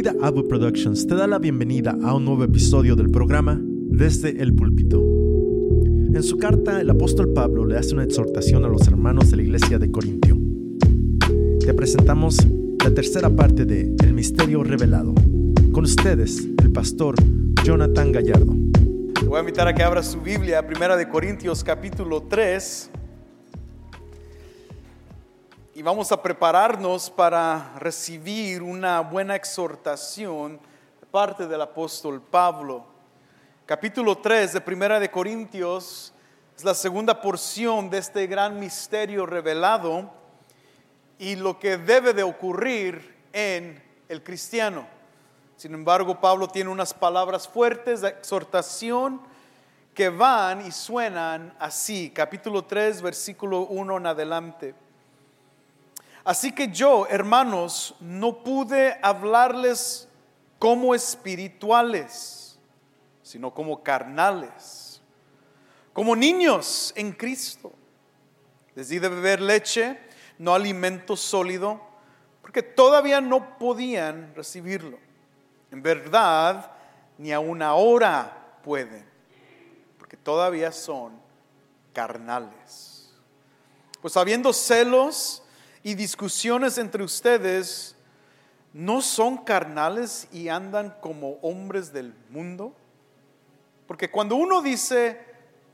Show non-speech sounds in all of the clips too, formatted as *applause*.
Vida Abu Productions te da la bienvenida a un nuevo episodio del programa Desde el Púlpito. En su carta, el apóstol Pablo le hace una exhortación a los hermanos de la iglesia de Corintio. Te presentamos la tercera parte de El Misterio Revelado. Con ustedes, el pastor Jonathan Gallardo. Te voy a invitar a que abra su Biblia, Primera de Corintios capítulo 3. Y vamos a prepararnos para recibir una buena exhortación de parte del apóstol Pablo. Capítulo 3 de Primera de Corintios es la segunda porción de este gran misterio revelado y lo que debe de ocurrir en el cristiano. Sin embargo, Pablo tiene unas palabras fuertes de exhortación que van y suenan así. Capítulo 3, versículo 1 en adelante. Así que yo, hermanos, no pude hablarles como espirituales, sino como carnales, como niños en Cristo. Les di de beber leche, no alimento sólido, porque todavía no podían recibirlo. En verdad, ni aún ahora pueden, porque todavía son carnales. Pues habiendo celos, y discusiones entre ustedes no son carnales y andan como hombres del mundo? Porque cuando uno dice,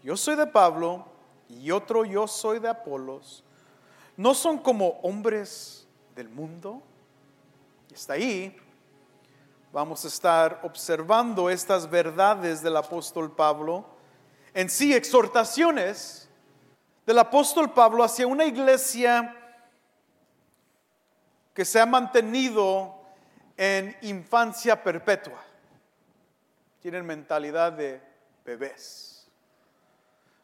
yo soy de Pablo y otro yo soy de Apolos, ¿no son como hombres del mundo? Está ahí. Vamos a estar observando estas verdades del apóstol Pablo, en sí exhortaciones del apóstol Pablo hacia una iglesia que se ha mantenido en infancia perpetua. Tienen mentalidad de bebés.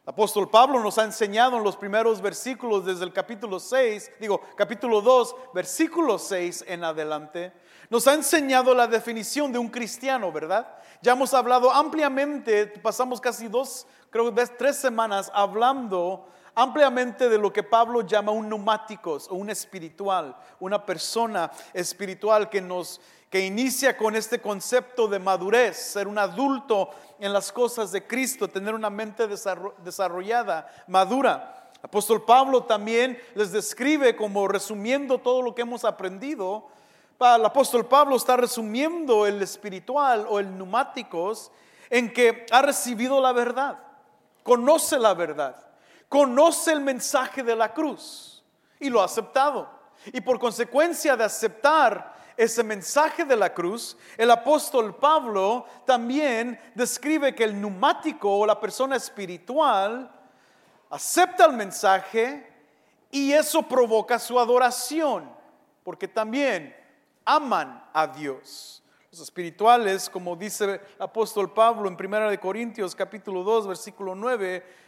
El apóstol Pablo nos ha enseñado en los primeros versículos desde el capítulo 6, digo, capítulo 2, versículo 6 en adelante, nos ha enseñado la definición de un cristiano, ¿verdad? Ya hemos hablado ampliamente, pasamos casi dos, creo que tres semanas hablando ampliamente de lo que Pablo llama un neumáticos o un espiritual, una persona espiritual que nos que inicia con este concepto de madurez, ser un adulto en las cosas de Cristo, tener una mente desarrollada, madura. Apóstol Pablo también les describe como resumiendo todo lo que hemos aprendido. El apóstol Pablo está resumiendo el espiritual o el neumáticos en que ha recibido la verdad, conoce la verdad conoce el mensaje de la cruz y lo ha aceptado. Y por consecuencia de aceptar ese mensaje de la cruz, el apóstol Pablo también describe que el neumático o la persona espiritual acepta el mensaje y eso provoca su adoración, porque también aman a Dios. Los espirituales, como dice el apóstol Pablo en 1 Corintios capítulo 2, versículo 9,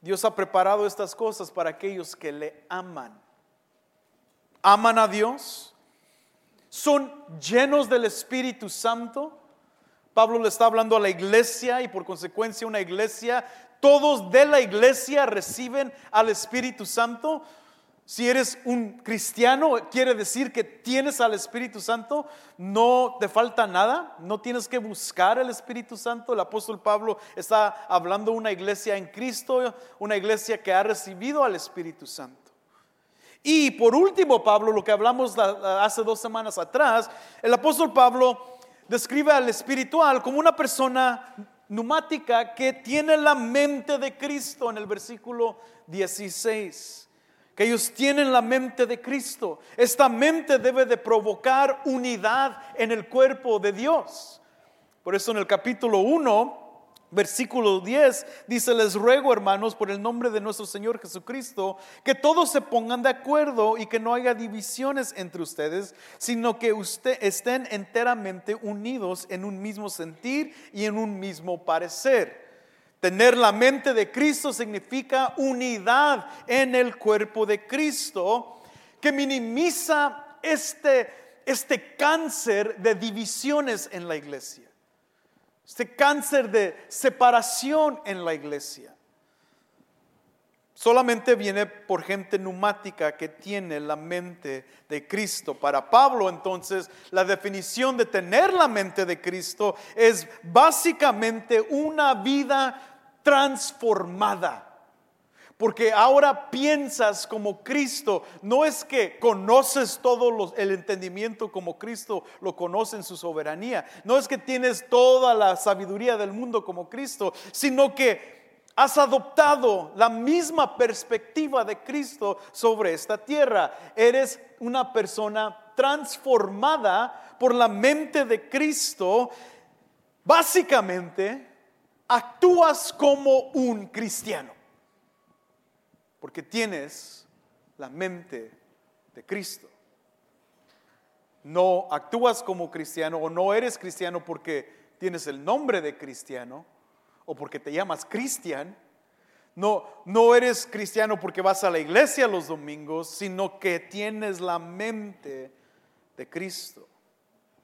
Dios ha preparado estas cosas para aquellos que le aman. Aman a Dios. Son llenos del Espíritu Santo. Pablo le está hablando a la iglesia y por consecuencia una iglesia. Todos de la iglesia reciben al Espíritu Santo. Si eres un cristiano, quiere decir que tienes al Espíritu Santo, no te falta nada, no tienes que buscar el Espíritu Santo. El apóstol Pablo está hablando de una iglesia en Cristo, una iglesia que ha recibido al Espíritu Santo. Y por último, Pablo, lo que hablamos hace dos semanas atrás, el apóstol Pablo describe al espiritual como una persona neumática que tiene la mente de Cristo en el versículo 16 que ellos tienen la mente de Cristo. Esta mente debe de provocar unidad en el cuerpo de Dios. Por eso en el capítulo 1, versículo 10, dice, les ruego hermanos por el nombre de nuestro Señor Jesucristo, que todos se pongan de acuerdo y que no haya divisiones entre ustedes, sino que usted, estén enteramente unidos en un mismo sentir y en un mismo parecer. Tener la mente de Cristo significa unidad en el cuerpo de Cristo que minimiza este, este cáncer de divisiones en la iglesia, este cáncer de separación en la iglesia. solamente viene por gente neumática que tiene la mente de Cristo. Para Pablo entonces la definición de tener la mente de Cristo es básicamente una vida transformada. Porque ahora piensas como Cristo. No es que conoces todo el entendimiento como Cristo lo conoce en su soberanía. No es que tienes toda la sabiduría del mundo como Cristo, sino que has adoptado la misma perspectiva de Cristo sobre esta tierra. Eres una persona transformada por la mente de Cristo. Básicamente, actúas como un cristiano porque tienes la mente de Cristo. No actúas como cristiano o no eres cristiano porque tienes el nombre de cristiano o porque te llamas cristian. No, no eres cristiano porque vas a la iglesia los domingos, sino que tienes la mente de Cristo.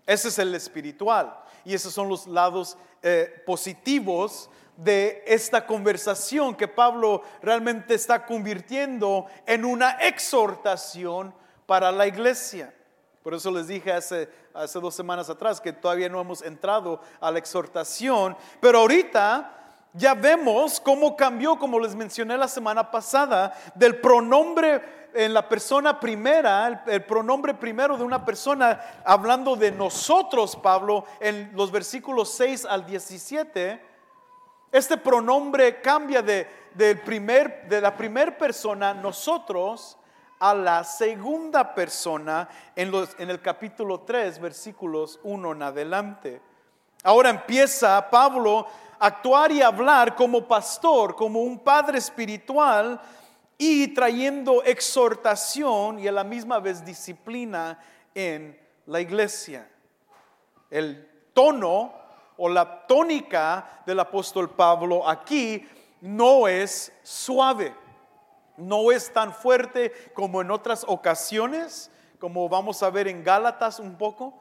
Ese es el espiritual y esos son los lados eh, positivos de esta conversación que Pablo realmente está convirtiendo en una exhortación para la iglesia. Por eso les dije hace, hace dos semanas atrás que todavía no hemos entrado a la exhortación, pero ahorita ya vemos cómo cambió, como les mencioné la semana pasada, del pronombre en la persona primera, el, pronombre primero de una persona, hablando de nosotros, Pablo, en los versículos 6 al 17, este pronombre cambia de, primer, de la primera persona, nosotros, a la segunda persona en, los, en el capítulo 3, versículos 1 en adelante. Ahora empieza Pablo a actuar y hablar como pastor, como un padre espiritual y trayendo exhortación y a la misma vez disciplina en la iglesia. El tono o la tónica del apóstol Pablo aquí no es suave, no es tan fuerte como en otras ocasiones, como vamos a ver en Gálatas un poco,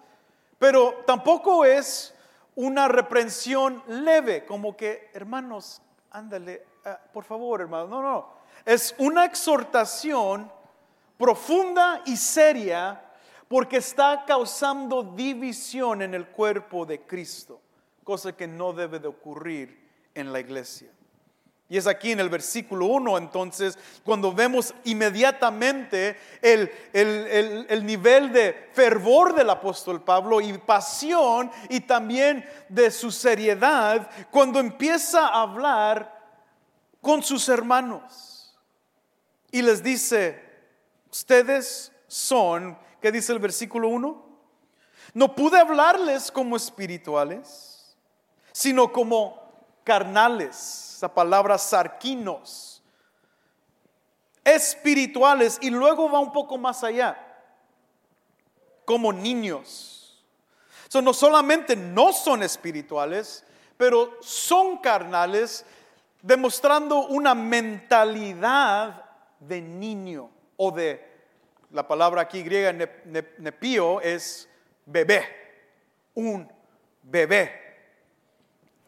pero tampoco es una reprensión leve, como que, hermanos, ándale, ah, por favor, hermanos, no, no, es una exhortación profunda y seria porque está causando división en el cuerpo de Cristo cosa que no debe de ocurrir en la iglesia. Y es aquí en el versículo 1 entonces cuando vemos inmediatamente el, el, nivel de fervor del apóstol Pablo y pasión y también de su seriedad cuando empieza a hablar con sus hermanos. Y les dice, ustedes son, ¿qué dice el versículo 1? No pude hablarles como espirituales sino como carnales, esa palabra sarquinos, espirituales, y luego va un poco más allá, como niños. So, no solamente no son espirituales, pero son carnales, demostrando una mentalidad de niño o de, la palabra aquí griega nepío es bebé, un bebé.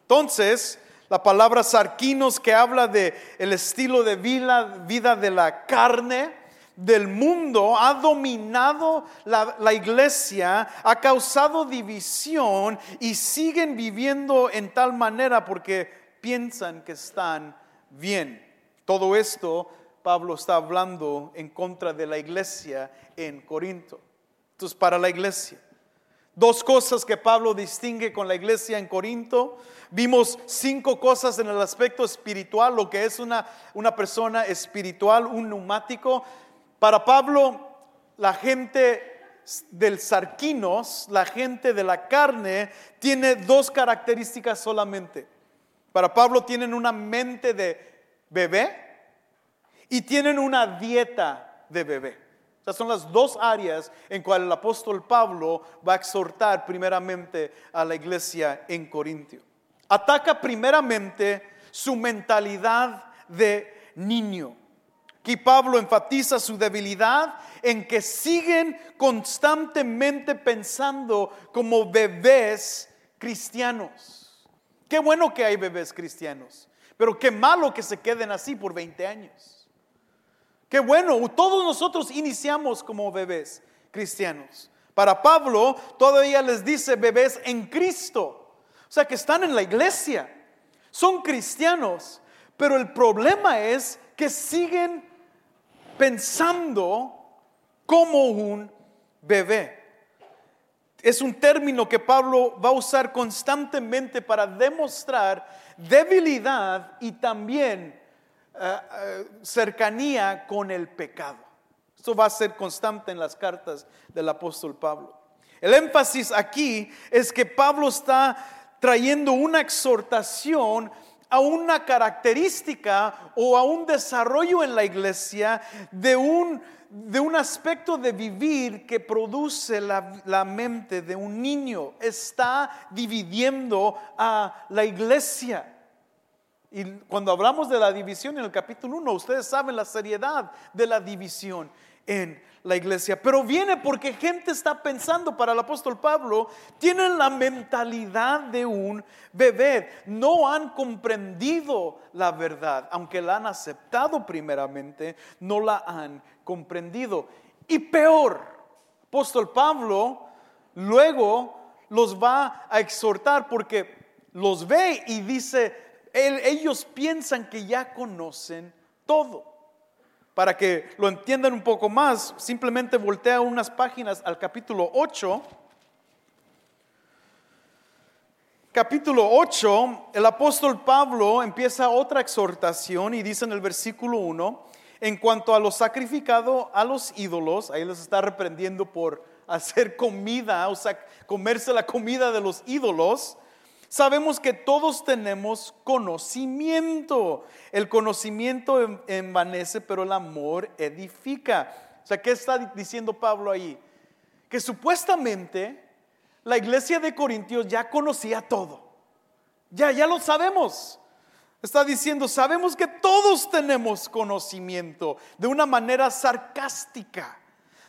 Entonces, la palabra sarquinos que habla de el estilo de vida, vida de la carne, del mundo ha dominado la, la, iglesia, ha causado división y siguen viviendo en tal manera porque piensan que están bien. Todo esto Pablo está hablando en contra de la iglesia en Corinto. Entonces, para la iglesia, dos cosas que Pablo distingue con la iglesia en Corinto. Vimos cinco cosas en el aspecto espiritual, lo que es una, una persona espiritual, un neumático. Para Pablo, la gente del sarquinos, la gente de la carne, tiene dos características solamente. Para Pablo tienen una mente de bebé y tienen una dieta de bebé. Estas son las dos áreas en cuales el apóstol Pablo va a exhortar primeramente a la iglesia en Corintio. Ataca primeramente su mentalidad de niño. Aquí Pablo enfatiza su debilidad en que siguen constantemente pensando como bebés cristianos. Qué bueno que hay bebés cristianos, pero qué malo que se queden así por 20 años. Qué bueno, todos nosotros iniciamos como bebés cristianos. Para Pablo todavía les dice bebés en Cristo. O sea que están en la iglesia, son cristianos, pero el problema es que siguen pensando como un bebé. Es un término que Pablo va a usar constantemente para demostrar debilidad y también eh, eh, cercanía con el pecado. Esto va a ser constante en las cartas del apóstol Pablo. El énfasis aquí es que Pablo está trayendo una exhortación a una característica o a un desarrollo en la iglesia de un, de un aspecto de vivir que produce la, la, mente de un niño. Está dividiendo a la iglesia. Y cuando hablamos de la división en el capítulo 1, ustedes saben la seriedad de la división en la iglesia. Pero viene porque gente está pensando para el apóstol Pablo, tienen la mentalidad de un bebé, no han comprendido la verdad, aunque la han aceptado primeramente, no la han comprendido. Y peor, apóstol Pablo luego los va a exhortar porque los ve y dice, ellos piensan que ya conocen todo. Para que lo entiendan un poco más, simplemente voltea unas páginas al capítulo 8. Capítulo 8, el apóstol Pablo empieza otra exhortación y dice en el versículo 1, en cuanto a lo sacrificado a los ídolos, ahí les está reprendiendo por *laughs* hacer comida, o sea, comerse la comida de los ídolos. Sabemos que todos tenemos conocimiento. El conocimiento envanece, pero el amor edifica. O sea, ¿qué está diciendo Pablo ahí? Que supuestamente la iglesia de Corintios ya conocía todo. Ya, ya lo sabemos. Está diciendo, sabemos que todos tenemos conocimiento de una manera sarcástica,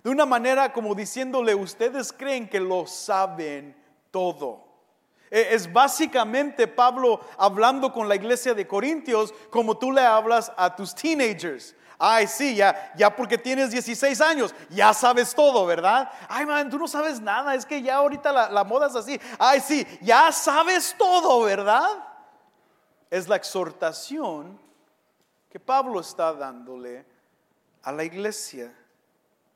de una manera como diciéndole, ustedes creen que lo saben todo. Eh, es básicamente Pablo hablando con la iglesia de Corintios como tú le hablas a tus teenagers. Ay, sí, ya, ya porque tienes 16 años, ya sabes todo, ¿verdad? Ay, man, tú no sabes nada, es que ya ahorita la, la moda es así. Ay, sí, ya sabes todo, ¿verdad? Es la exhortación que Pablo está dándole a la iglesia.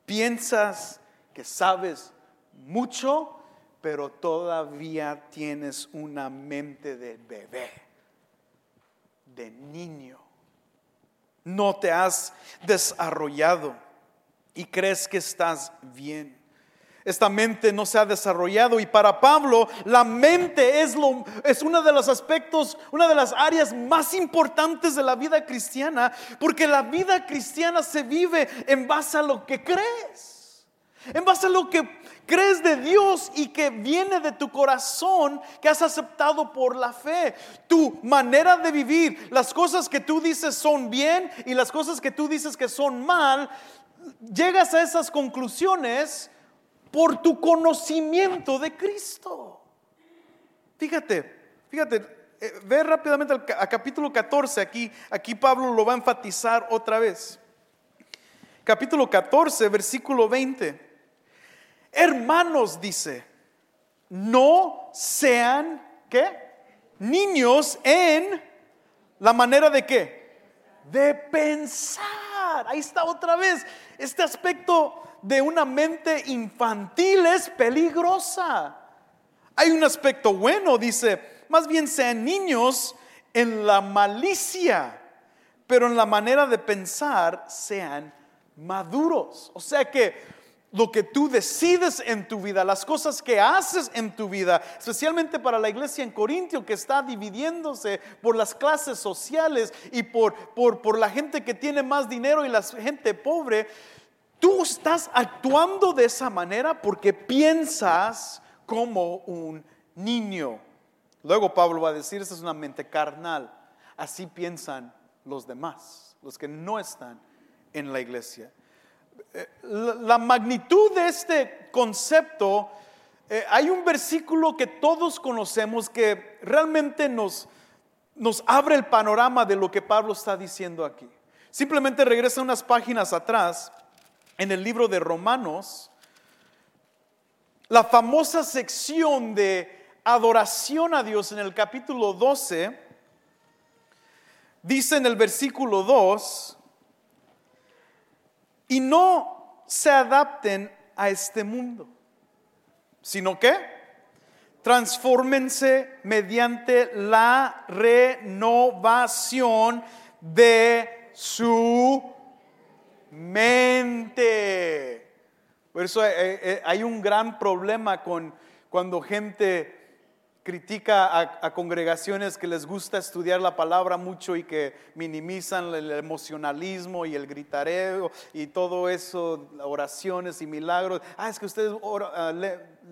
Piensas que sabes mucho, pero todavía tienes una mente de bebé, de niño. No te has desarrollado y crees que estás bien. Esta mente no se ha desarrollado y para Pablo la mente es, lo, es uno de los aspectos, una de las áreas más importantes de la vida cristiana, porque la vida cristiana se vive en base a lo que crees, en base a lo que crees de Dios y que viene de tu corazón, que has aceptado por la fe. Tu manera de vivir, las cosas que tú dices son bien y las cosas que tú dices que son mal, llegas a esas conclusiones por tu conocimiento de Cristo. Fíjate, fíjate, eh, ve rápidamente al capítulo 14, aquí, aquí Pablo lo va a enfatizar otra vez. Capítulo 14, versículo 20. Hermanos, dice, no sean, ¿qué? Niños en la manera de qué? De pensar. Ahí está otra vez. Este aspecto de una mente infantil es peligrosa. Hay un aspecto bueno, dice, más bien sean niños en la malicia, pero en la manera de pensar sean maduros. O sea que lo que tú decides en tu vida, las cosas que haces en tu vida, especialmente para la iglesia en Corintio que está dividiéndose por las clases sociales y por, por, por la gente que tiene más dinero y la gente pobre, tú estás actuando de esa manera porque piensas como un niño. Luego Pablo va a decir, esa es una mente carnal. Así piensan los demás, los que no están en la iglesia la magnitud de este concepto, eh, hay un versículo que todos conocemos que realmente nos, nos abre el panorama de lo que Pablo está diciendo aquí. Simplemente regresa unas páginas atrás en el libro de Romanos, la famosa sección de adoración a Dios en el capítulo 12, dice en el versículo 2, y no se adapten a este mundo, sino que transfórmense mediante la renovación de su mente. Por eso eh, eh, hay un gran problema con cuando gente critica a, congregaciones que les gusta estudiar la palabra mucho y que minimizan el emocionalismo y el gritareo y todo eso, oraciones y milagros. Ah, es que ustedes ah,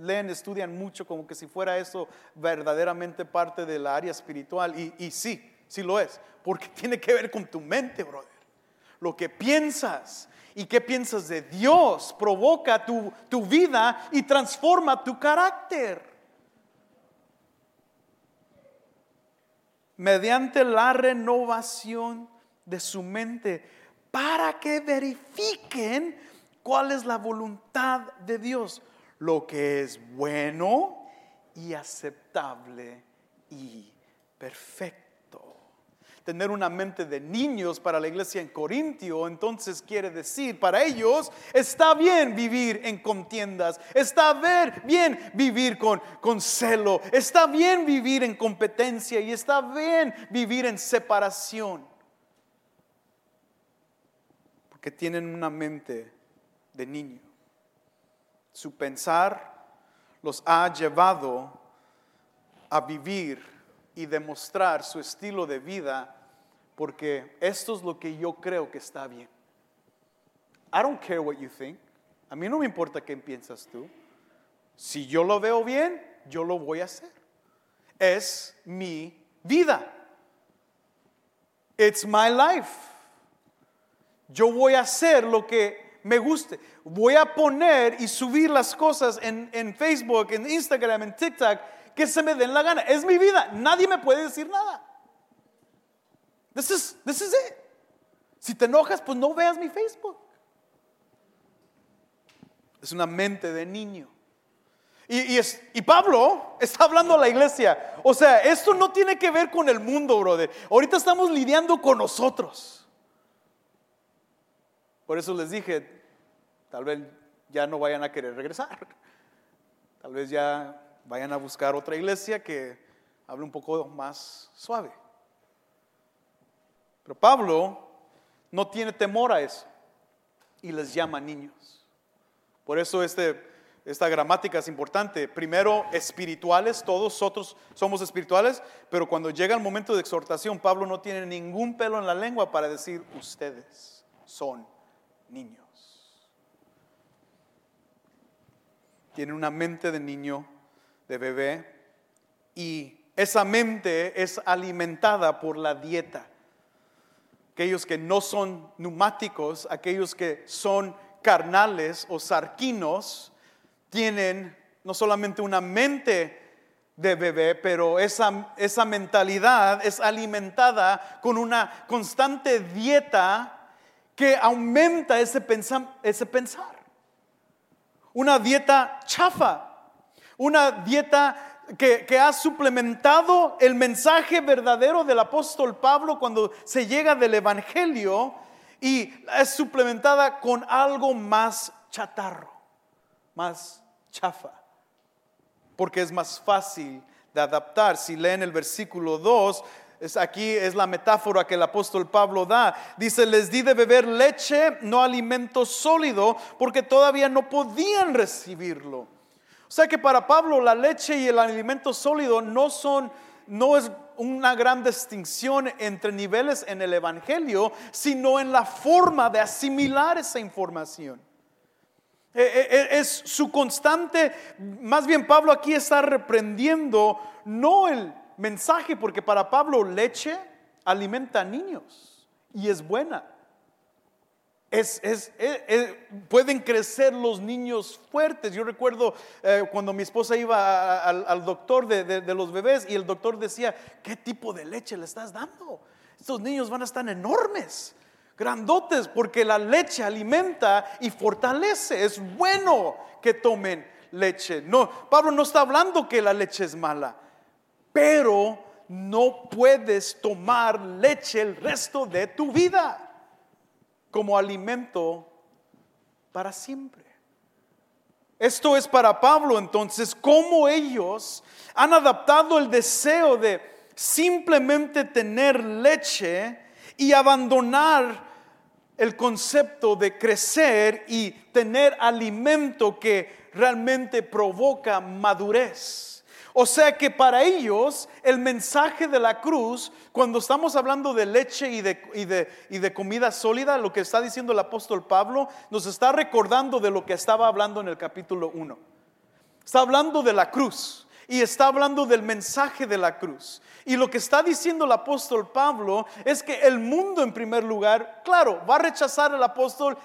leen, estudian mucho como que si fuera eso verdaderamente parte del área espiritual. Y, y sí, sí lo es, porque *laughs* tiene que ver con tu mente, brother. Lo que piensas y qué piensas de Dios provoca tu, tu vida y transforma tu carácter. Mediante la renovación de su mente para que verifiquen cuál es la voluntad de Dios, lo que es bueno y aceptable y perfecto tener una mente de niños para la iglesia en Corintio, entonces quiere decir, para ellos está bien vivir en contiendas, está bien vivir con, con celo, está bien vivir en competencia y está bien vivir en separación. Porque tienen una mente de niño. Su pensar los ha llevado a vivir y demostrar su estilo de vida porque esto es lo que yo creo que está bien. I don't care what you think. A mí no me importa qué piensas tú. Si yo lo veo bien, yo lo voy a hacer. Es mi vida. It's my life. Yo voy a hacer lo que me guste. Voy a poner y subir las cosas en, en Facebook, en Instagram, en TikTok que se me den la gana. Es mi vida. Nadie me puede decir nada. This is, this is it. Si te enojas, pues no veas mi Facebook. Es una mente de niño. Y, y, Pablo está hablando a la iglesia. O sea, esto no tiene que ver con el mundo, brother. Ahorita estamos lidiando con nosotros. Por eso les dije, tal vez ya no vayan a querer regresar. Tal vez ya vayan a buscar otra iglesia que hable un poco más suave. Pero Pablo no tiene temor a eso y les llama niños. Por eso este, esta gramática es importante. Primero, espirituales, todos nosotros somos espirituales, pero cuando llega el momento de exhortación, Pablo no tiene ningún pelo en la lengua para decir, ustedes son niños. Tiene una mente de niño de bebé y esa mente es alimentada por la dieta. Aquellos que no son neumáticos, aquellos que son carnales o sarquinos, tienen no solamente una mente de bebé, pero esa, esa mentalidad es alimentada con una constante dieta que aumenta ese, ese pensar. Una dieta chafa, una dieta que, ha suplementado el mensaje verdadero del apóstol Pablo cuando se llega del Evangelio y es suplementada con algo más chatarro, más chafa, porque es más fácil de adaptar. Si leen el versículo 2, es aquí es la metáfora que el apóstol Pablo da. Dice, les di de beber leche, no alimento sólido, porque todavía no podían recibirlo sea que para Pablo la leche y el alimento sólido no son, no es una gran distinción entre niveles en el Evangelio, sino en la forma de asimilar esa información. E, e, e, es su constante, más bien Pablo aquí está reprendiendo no el mensaje, porque para Pablo leche alimenta a niños y es buena. Es, pueden crecer los niños fuertes. Yo recuerdo eh, cuando mi esposa iba al, doctor de, los bebés y el doctor decía, ¿qué tipo de leche le estás dando? Estos niños van a estar enormes. grandotes, porque la leche alimenta y fortalece. Es bueno que tomen leche. No, Pablo no está hablando que la leche es mala, pero no puedes tomar leche el resto de tu vida como alimento para siempre. Esto es para Pablo entonces, cómo ellos han adaptado el deseo de simplemente tener leche y abandonar el concepto de crecer y tener alimento que realmente provoca madurez. O sea que para ellos el mensaje de la cruz, cuando estamos hablando de leche y de, y, de, comida sólida, lo que está diciendo el apóstol Pablo, nos está recordando de lo que estaba hablando en el capítulo 1. Está hablando de la cruz y está hablando del mensaje de la cruz. Y lo que está diciendo el apóstol Pablo es que el mundo en primer lugar, claro, va a rechazar al apóstol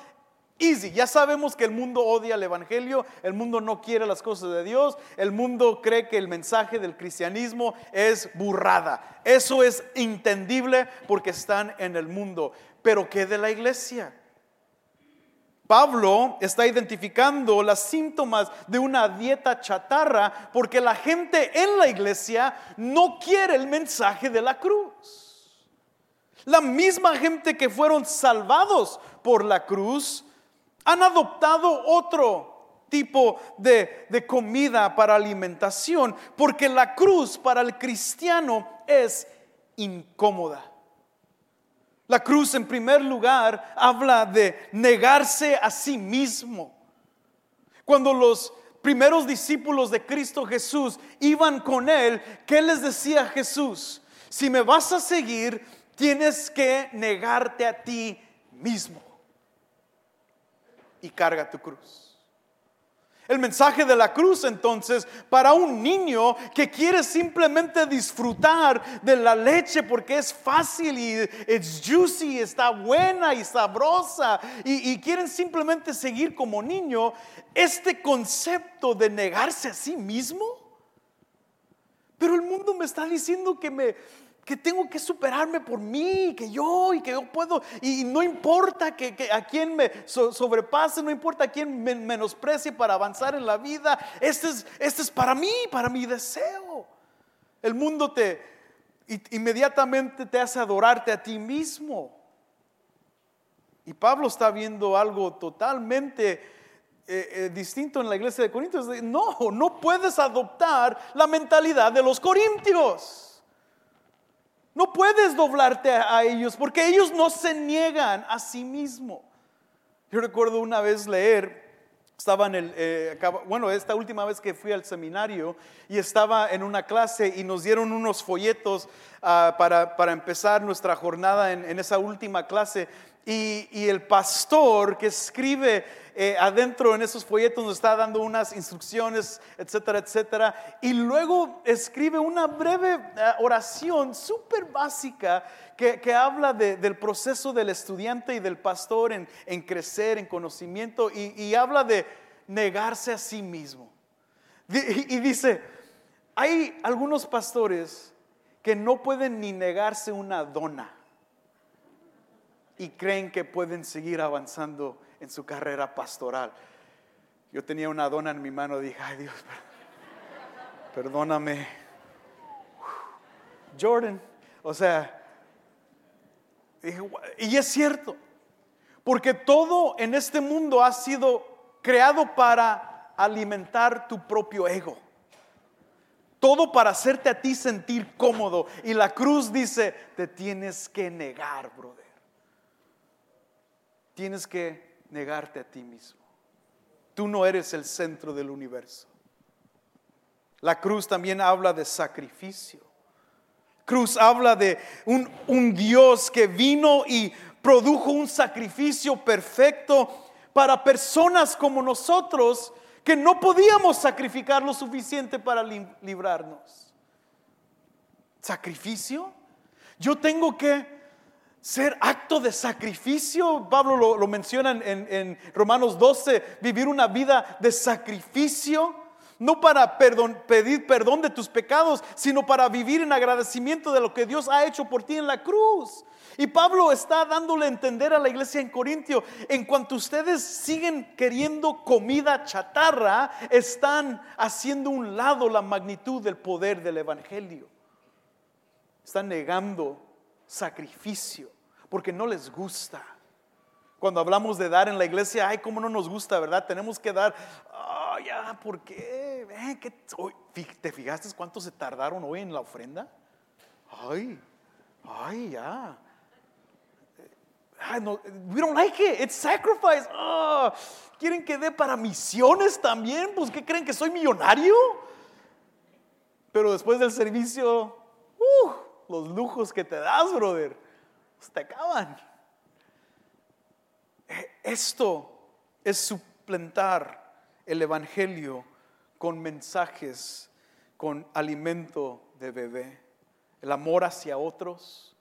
Easy, ya sabemos que el mundo odia el Evangelio, el mundo no quiere las cosas de Dios, el mundo cree que el mensaje del cristianismo es burrada. Eso es entendible porque están en el mundo. Pero ¿qué de la iglesia? Pablo está identificando los síntomas de una dieta chatarra porque la gente en la iglesia no quiere el mensaje de la cruz. La misma gente que fueron salvados por la cruz han adoptado otro tipo de, comida para alimentación, porque la cruz para el cristiano es incómoda. La cruz en primer lugar habla de negarse a sí mismo. Cuando los primeros discípulos de Cristo Jesús iban con él, ¿qué les decía Jesús? Si me vas a seguir, tienes que negarte a ti mismo y carga tu cruz. El mensaje de la cruz entonces para un niño que quiere simplemente disfrutar de la leche porque es fácil y es juicy, está buena y sabrosa y, y quieren simplemente seguir como niño, este concepto de negarse a sí mismo. Pero el mundo me está diciendo que me, que tengo que superarme por mí, que yo y que yo puedo, y no importa que, a quien me sobrepase, no importa a quien me menosprecie para avanzar en la vida, este es, este es para mí, para mi deseo. El mundo te inmediatamente te hace adorarte a ti mismo. Y Pablo está viendo algo totalmente eh, eh, distinto en la iglesia de Corintios. No, no puedes adoptar la mentalidad de los corintios. No puedes doblarte a, ellos porque ellos no se niegan a sí mismo. Yo recuerdo una vez leer, estaba en el, eh, bueno, esta última vez que fui al seminario y estaba en una clase y nos dieron unos folletos ah, para, empezar nuestra jornada en, esa última clase y, el pastor que escribe eh, adentro en esos folletos nos está dando unas instrucciones, etcétera, etcétera. Y luego escribe una breve eh, oración súper básica que, habla del proceso del estudiante y del pastor en, crecer, en conocimiento, y, habla de negarse a sí mismo. y dice, hay algunos pastores que no pueden ni negarse una dona y creen que pueden seguir avanzando en su carrera pastoral. Yo tenía una dona en mi mano, dije, ay Dios, perdóname. Jordan, o sea, y es cierto, porque todo en este mundo ha sido creado para alimentar tu propio ego. Todo para hacerte a ti sentir cómodo. Y la cruz dice, te tienes que negar, brother tienes que negarte a ti mismo. Tú no eres el centro del universo. La cruz también habla de sacrificio. Cruz habla de un, un, Dios que vino y produjo un sacrificio perfecto para personas como nosotros que no podíamos sacrificar lo suficiente para librarnos. ¿Sacrificio? Yo tengo que ser acto de sacrificio. Pablo lo, menciona en, Romanos 12, vivir una vida de sacrificio. no para pedir perdón de tus pecados, sino para vivir en agradecimiento de lo que Dios ha hecho por ti en la cruz. Y Pablo está dándole a entender a la iglesia en Corintio, en cuanto ustedes siguen queriendo comida chatarra, están haciendo un lado la magnitud del poder del Evangelio. Están negando sacrificio porque no les gusta. Cuando hablamos de dar en la iglesia, ay, cómo no nos gusta, ¿verdad? Tenemos que dar, oh, ya, ¿por qué? ¿Te fijaste cuánto se tardaron hoy en la ofrenda? Ay, ay, ya. Ay, no, we don't like it, it's sacrifice. Oh, ¿Quieren que dé para misiones también? Pues, ¿qué creen que soy millonario? Pero después del servicio, uh, los lujos que te das, brother, te acaban. Eh, esto es suplentar el Evangelio con mensajes, con alimento de bebé. El amor hacia otros.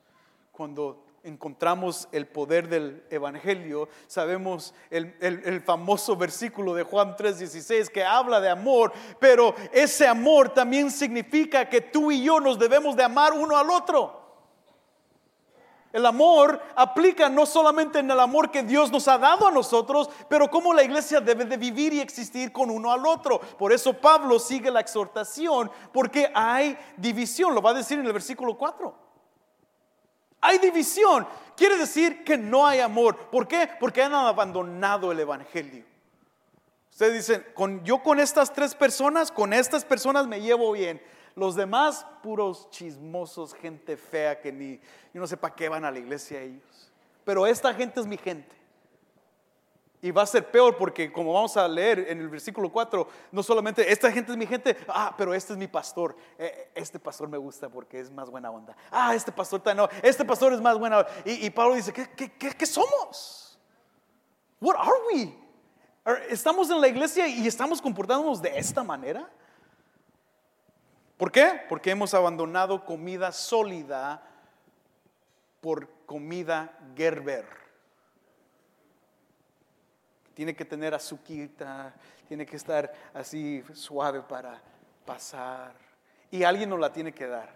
Cuando encontramos el poder del Evangelio, sabemos el, el, famoso versículo de Juan 3:16 que habla de amor, pero ese amor también significa que tú y yo nos debemos de amar uno al otro. El amor aplica no solamente en el amor que Dios nos ha dado a nosotros, pero cómo la iglesia debe de vivir y existir con uno al otro. Por eso Pablo sigue la exhortación, porque hay división, lo va a decir en el versículo 4. Hay división, quiere decir que no hay amor. ¿Por qué? Porque han abandonado el Evangelio. Ustedes dicen, con, yo con estas tres personas, con estas personas me llevo bien. Los demás, puros chismosos, gente fea que ni, yo no sé para qué van a la iglesia ellos. Pero esta gente es mi gente. Y va a ser peor porque como vamos a leer en el versículo 4, no solamente esta gente es mi gente, ah, pero este es mi pastor. Eh, este pastor me gusta porque es más buena onda. Ah, este pastor no, este pastor es más buena onda. Y, Pablo dice, ¿qué, qué, qué, qué somos? What are we? ¿Estamos en la iglesia y estamos comportándonos de esta manera? ¿Por qué? Porque hemos abandonado comida sólida por comida Gerber. Tiene que tener azuquita, tiene que estar así suave para pasar. Y alguien nos la tiene que dar.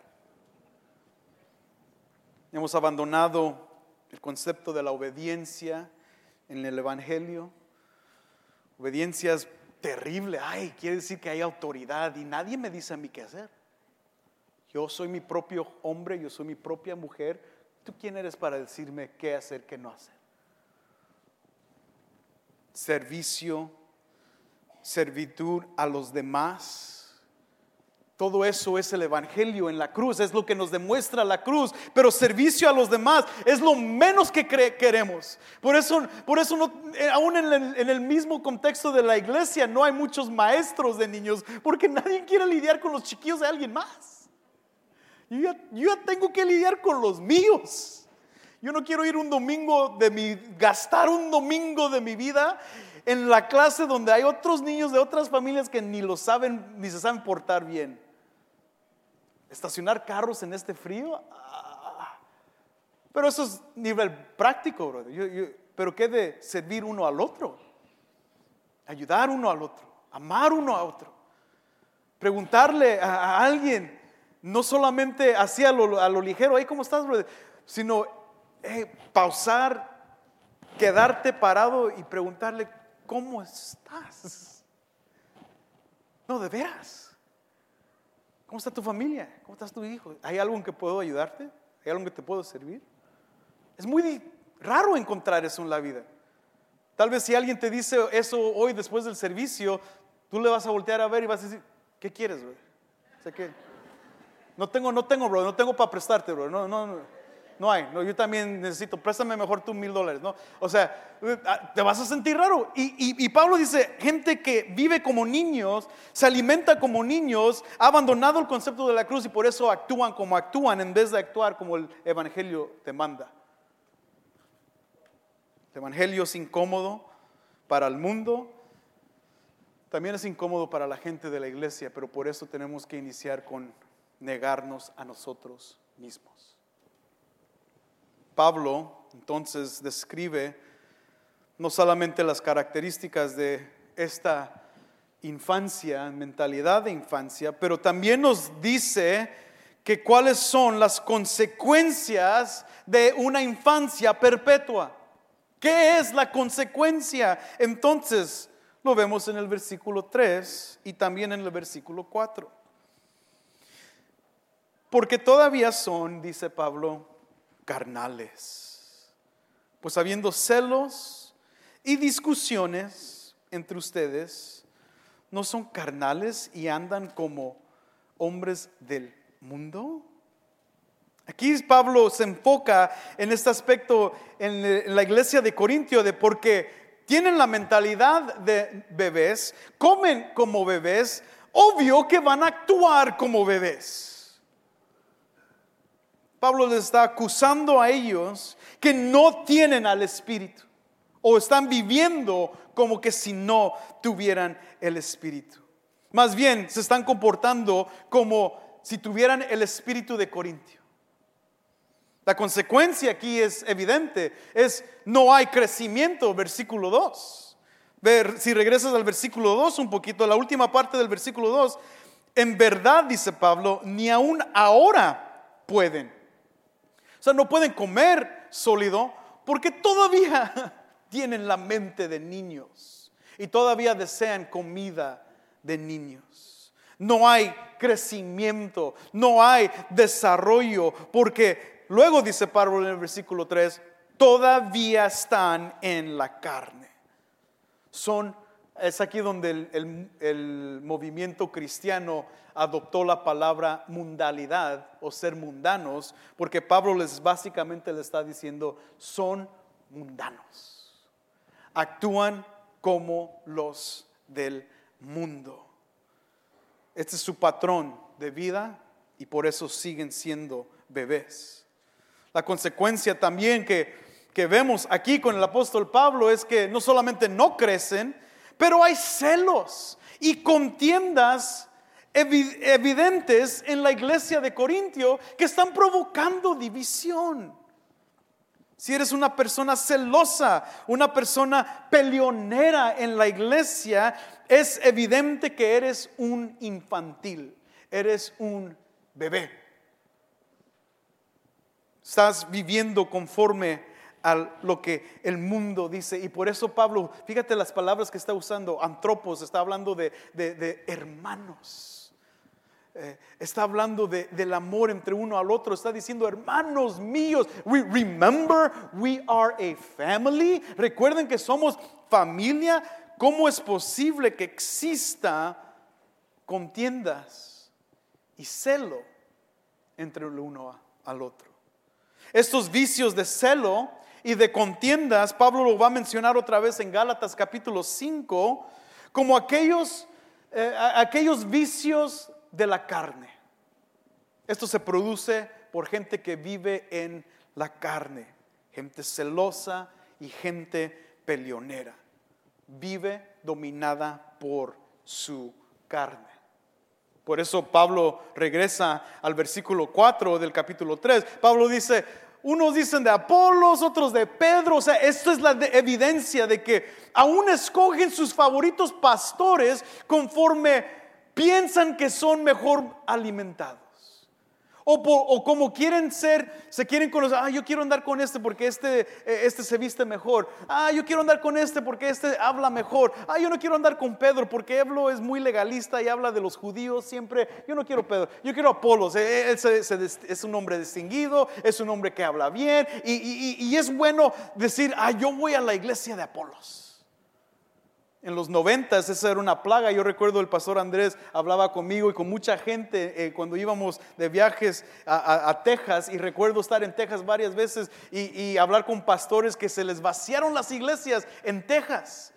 Hemos abandonado el concepto de la obediencia en el Evangelio. Obediencia terrible. Ay, quiere decir que hay autoridad y nadie me dice a mí qué hacer. Yo soy mi propio hombre, yo soy mi propia mujer. ¿Tú quién eres para decirme qué hacer, qué no hacer? Servicio, servitud a los demás todo eso es el Evangelio en la cruz, es lo que nos demuestra la cruz, pero servicio a los demás es lo menos que queremos. Por eso, por eso no, eh, aún en el, mismo contexto de la iglesia no hay muchos maestros de niños, porque nadie quiere lidiar con los chiquillos de alguien más. Yo ya, yo ya tengo que lidiar con los míos. Yo no quiero ir un domingo de mi, gastar un domingo de mi vida en la clase donde hay otros niños de otras familias que ni lo saben, ni se saben portar bien estacionar carros en este frío. Ah. pero eso es nivel práctico, pero ¿qué de servir uno al otro? Ayudar uno al otro, amar uno a otro. Preguntarle a, alguien, no solamente así a lo, ligero, ahí cómo estás, brother? Sino pausar, quedarte parado y preguntarle, ¿cómo estás? No, de veras. ¿Cómo está tu familia? ¿Cómo está tu hijo? ¿Hay algo en que puedo ayudarte? ¿Hay algo en que te puedo servir? Es muy raro encontrar eso en la vida. Tal vez si alguien te dice eso hoy después del servicio, tú le vas a voltear a ver y vas a decir, ¿qué quieres, güey? O sea, ¿qué? No tengo, no tengo, bro, no tengo para prestarte, bro. No, no, no. No hay, no, yo también necesito, préstame mejor tú mil dólares, ¿no? O sea, ah, te vas a sentir raro. Y, y, Pablo dice, gente que vive como niños, se alimenta como niños, ha abandonado el concepto de la cruz y por eso actúan como actúan en vez de actuar como el Evangelio te manda. El Evangelio es incómodo para el mundo, también es incómodo para la gente de la iglesia, pero por eso tenemos que iniciar con negarnos a nosotros mismos. Pablo entonces describe no solamente las características de esta infancia, mentalidad de infancia, pero también nos dice que cuáles son las consecuencias de una infancia perpetua. ¿Qué es la consecuencia? Entonces, lo vemos en el versículo 3 y también en el versículo 4. Porque todavía son, dice Pablo, carnales. Pues habiendo celos y discusiones entre ustedes, ¿no son carnales y andan como hombres del mundo? Aquí Pablo se enfoca en este aspecto en la iglesia de Corintio de porque tienen la mentalidad de bebés, comen como bebés, obvio que van a actuar como bebés. Pablo les está acusando a ellos que no tienen al Espíritu o están viviendo como que si no tuvieran el Espíritu. Más bien se están comportando como si tuvieran el Espíritu de Corintio. La consecuencia aquí es evidente, es no hay crecimiento, versículo 2. Ver, si regresas al versículo 2 un poquito, la última parte del versículo 2, en verdad, dice Pablo, ni aún ahora pueden. O sea, no pueden comer sólido porque todavía *laughs* tienen la mente de niños y todavía desean comida de niños. No hay crecimiento, no hay desarrollo porque Luego dice Pablo en el versículo 3, todavía están en la carne. Son, es aquí donde el, movimiento cristiano adoptó la palabra mundalidad o ser mundanos, porque Pablo les básicamente le está diciendo, son mundanos. Actúan como los del mundo. Este es su patrón de vida y por eso siguen siendo bebés. La consecuencia también que, vemos aquí con el apóstol Pablo es que no solamente no crecen, pero hay celos y contiendas evidentes en la iglesia de Corintio que están provocando división. Si eres una persona celosa, una persona peleonera en la iglesia, es evidente que eres un infantil, eres un bebé. Estás viviendo conforme a lo que el mundo dice. Y por eso Pablo, fíjate las palabras que está usando, antropos, está hablando de, hermanos. Eh, está hablando del amor entre uno al otro. Está diciendo, hermanos míos, we remember we are a family. Recuerden que somos familia. ¿Cómo es posible que exista contiendas y celo entre el uno al otro? Estos vicios de celo y de contiendas, Pablo lo va a mencionar otra vez en Gálatas capítulo 5, como aquellos, eh, aquellos vicios de la carne. Esto se produce por gente que vive en la carne, gente celosa y gente peleonera. Vive dominada por su carne. Por eso Pablo regresa al versículo 4 del capítulo 3. Pablo dice, unos dicen de Apolos, otros de Pedro. O sea, esto es la evidencia de que aún escogen sus favoritos pastores conforme piensan que son mejor alimentados. O, como quieren ser, se quieren conocer, ah, yo quiero andar con este porque este, eh, este se viste mejor. Ah, yo quiero andar con este porque este habla mejor. Ah, yo no quiero andar con Pedro porque Pedro es muy legalista y habla de los judíos siempre. Yo no quiero Pedro, yo quiero Apolos. Eh, él, es un hombre distinguido, es un hombre que habla bien y, y es bueno decir, ah, yo voy a la iglesia de Apolos. En los noventas esa era una plaga. Yo recuerdo el pastor Andrés hablaba conmigo y con mucha gente eh, cuando íbamos de viajes a, Texas y recuerdo estar en Texas varias veces y, hablar con pastores que se les vaciaron las iglesias en Texas.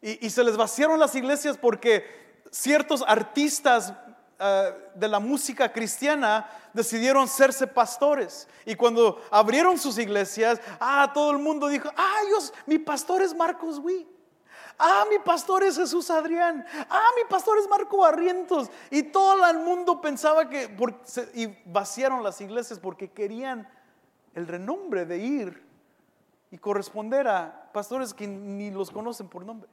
Y, se les vaciaron las iglesias porque ciertos artistas eh, de la música cristiana decidieron serse pastores. Y cuando abrieron sus iglesias, ah, todo el mundo dijo, ah, Dios, mi pastor es Marcos Witt. Ah, mi pastor es Jesús Adrián. Ah, mi pastor es Marco Barrientos. Y todo el mundo pensaba que, y vaciaron las iglesias porque querían el renombre de ir y corresponder a pastores que ni los conocen por nombre.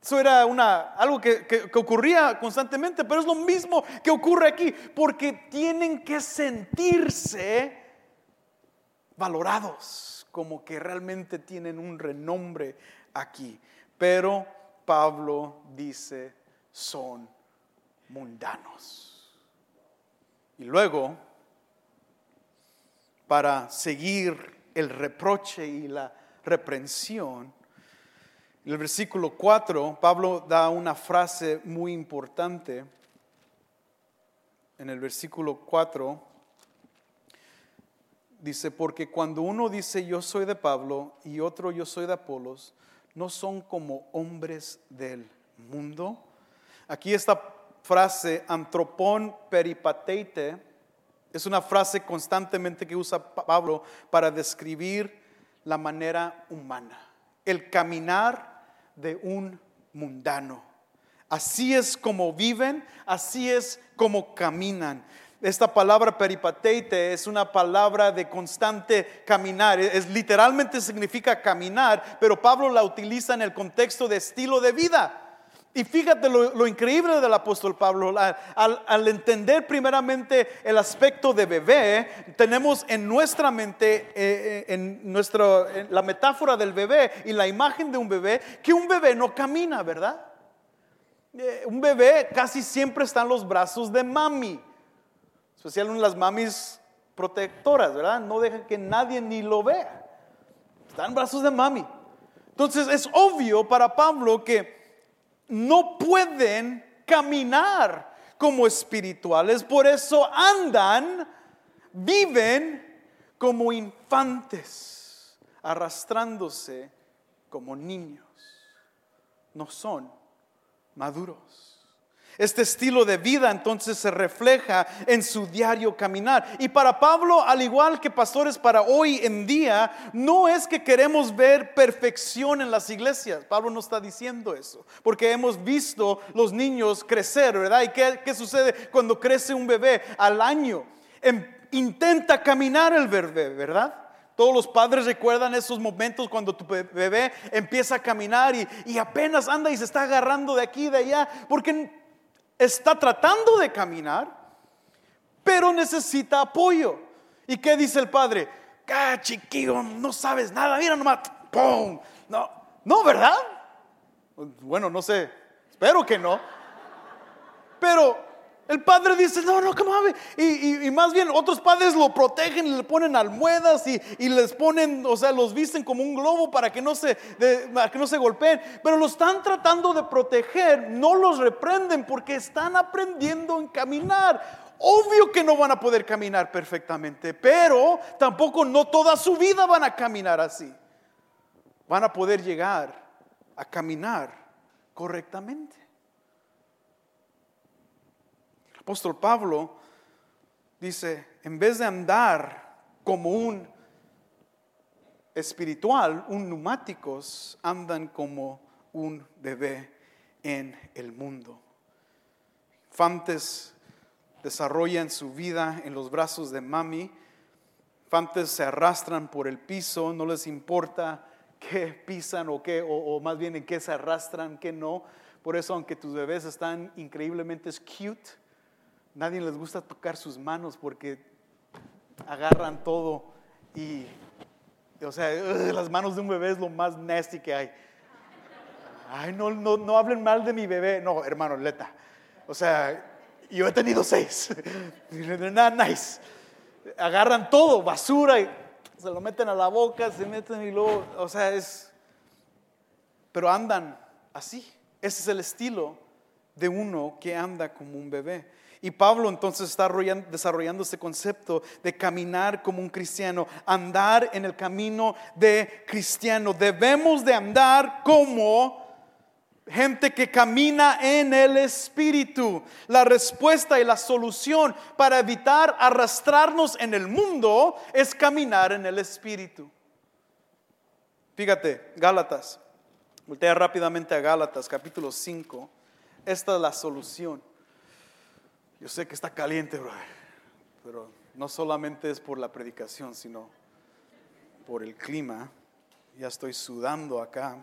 Eso era una, algo que, que, ocurría constantemente, pero es lo mismo que ocurre aquí, porque tienen que sentirse valorados, como que realmente tienen un renombre aquí. Pero Pablo dice, son mundanos. Y luego, para seguir el reproche y la reprensión, en el versículo 4, Pablo da una frase muy importante. En el versículo 4 dice, porque cuando uno dice yo soy de Pablo y otro yo soy de Apolos, no son como hombres del mundo. Aquí esta frase, antropón peripateite, es una frase constantemente que usa Pablo para describir la manera humana, el caminar de un mundano. Así es como viven, así es como caminan. Esta palabra peripateite es una palabra de constante caminar. Es, literalmente significa caminar, pero Pablo la utiliza en el contexto de estilo de vida. Y fíjate lo, increíble del apóstol Pablo, al, entender primeramente el aspecto de bebé, tenemos en nuestra mente, eh, eh, en, nuestra, la metáfora del bebé y la imagen de un bebé, que un bebé no camina, ¿verdad? Eh, un bebé casi siempre está en los brazos de mami, especialmente las mamis protectoras, ¿verdad? No dejan que nadie ni lo vea. Está en brazos de mami. Entonces es obvio para Pablo que no pueden caminar como espirituales, por eso andan, viven como infantes, arrastrándose como niños. No son maduros. Este estilo de vida entonces se refleja en su diario caminar. Y para Pablo, al igual que pastores para hoy en día, no es que queremos ver perfección en las iglesias. Pablo no está diciendo eso, porque hemos visto los niños crecer, ¿verdad? ¿Y qué, sucede cuando crece un bebé al año? Em, intenta caminar el bebé, ¿verdad? Todos los padres recuerdan esos momentos cuando tu bebé empieza a caminar y, y, apenas anda y se está agarrando de aquí y de allá, porque está tratando de caminar, pero necesita apoyo. ¿Y qué dice el padre? Ah, chiquillo, no sabes nada, mira nomás, ¡pum! No, no, ¿verdad? Bueno, no sé, espero que no. Pero el padre dice, no, no, ¿cómo y, y, más bien otros padres lo protegen y le ponen almohadas y, y, les ponen, o sea, los visten como un globo para que, no se, que no se golpeen. Pero lo están tratando de proteger, no los reprenden porque están aprendiendo a caminar. Obvio que no van a poder caminar perfectamente, pero tampoco no toda su vida van a caminar así. Van a poder llegar a caminar correctamente apóstol Pablo dice, en vez de andar como un espiritual, un neumáticos, andan como un bebé en el mundo. Infantes desarrollan su vida en los brazos de mami. Infantes se arrastran por el piso, no les importa qué pisan o qué, o, más bien en qué se arrastran, qué no. Por eso, aunque tus bebés están increíblemente cute, Nadie les gusta tocar sus manos porque agarran todo y, o sea, *laughs* las manos de un bebé es lo más nasty que hay. Ay, no, no, no hablen mal de mi bebé. No, hermano, leta. O sea, yo he tenido seis. *laughs* Nada nice. Agarran todo, basura, se lo meten a la boca, se meten y luego, o sea, es. Pero andan así. Ese es el estilo de uno que anda como un bebé. Y Pablo entonces está desarrollando este concepto de caminar como un cristiano, andar en el camino de cristiano. Debemos de andar como gente que camina en el Espíritu. La respuesta y la solución para evitar arrastrarnos en el mundo es caminar en el Espíritu. Fíjate, Gálatas. Voltea rápidamente a Gálatas, capítulo 5. Esta es la solución. Yo sé que está caliente, pero no solamente es por la predicación, sino por el clima. Ya estoy sudando acá.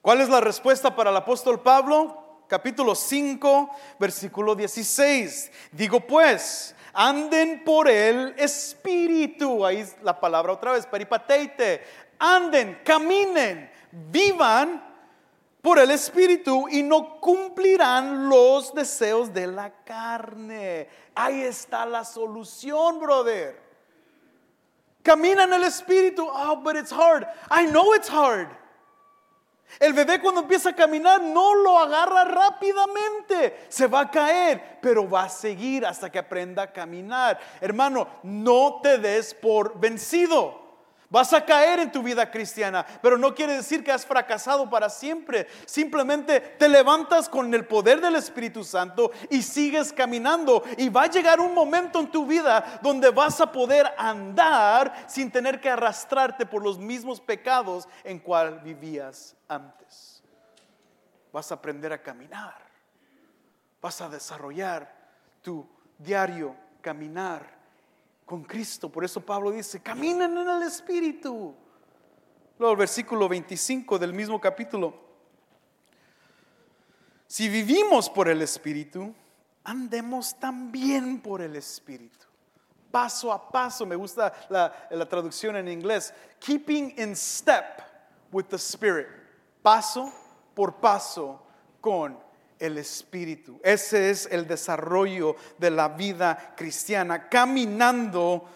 ¿Cuál es la respuesta para el apóstol Pablo? Capítulo 5, versículo 16. Digo pues, anden por el espíritu. Ahí la palabra otra vez, peripateite. Anden, caminen, vivan por el espíritu y no cumplirán los deseos de la carne. Ahí está la solución, brother. Camina en el espíritu. Oh, but it's hard. I know it's hard. El bebé cuando empieza a caminar no lo agarra rápidamente, se va a caer, pero va a seguir hasta que aprenda a caminar. Hermano, no te des por vencido. Vas a caer en tu vida cristiana, pero no quiere decir que has fracasado para siempre. Simplemente te levantas con el poder del Espíritu Santo y sigues caminando. Y va a llegar un momento en tu vida donde vas a poder andar sin tener que arrastrarte por los mismos pecados en cual vivías antes. Vas a aprender a caminar. Vas a desarrollar tu diario caminar con Cristo. Por eso Pablo dice, caminen en el Espíritu. Luego el versículo 25 del mismo capítulo. Si vivimos por el Espíritu, andemos también por el Espíritu. Paso a paso, me gusta la, la traducción en inglés. Keeping in step with the Spirit. Paso por paso con el Espíritu. Ese es el desarrollo de la vida cristiana, caminando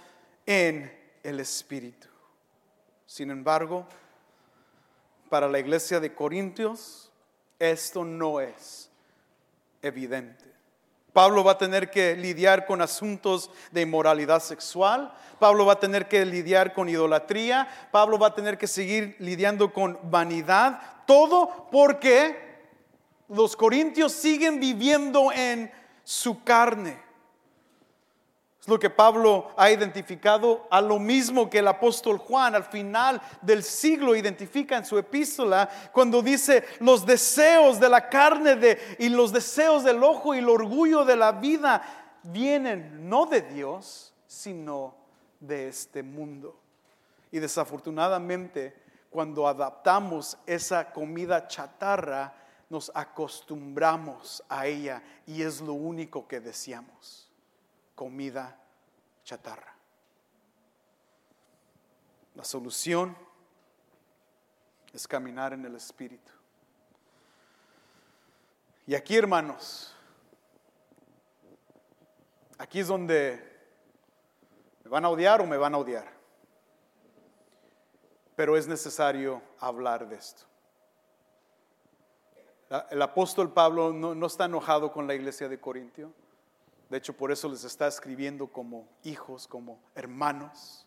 en el Espíritu. Sin embargo, para la iglesia de Corintios, esto no es evidente. Pablo va a tener que lidiar con asuntos de inmoralidad sexual, Pablo va a tener que lidiar con idolatría, Pablo va a tener que seguir lidiando con vanidad, todo porque los corintios siguen viviendo en su carne. Es lo que Pablo ha identificado a lo mismo que el apóstol Juan al final del siglo identifica en su epístola cuando dice los deseos de la carne de, y los deseos del ojo y el orgullo de la vida vienen no de Dios, sino de este mundo. Y desafortunadamente, cuando adaptamos esa comida chatarra, nos acostumbramos a ella y es lo único que deseamos, comida chatarra. La solución es caminar en el Espíritu. Y aquí, hermanos, aquí es donde me van a odiar o me van a odiar. Pero es necesario hablar de esto. El apóstol Pablo no, está enojado con la iglesia de Corintio. De hecho, por eso les está escribiendo como hijos, como hermanos.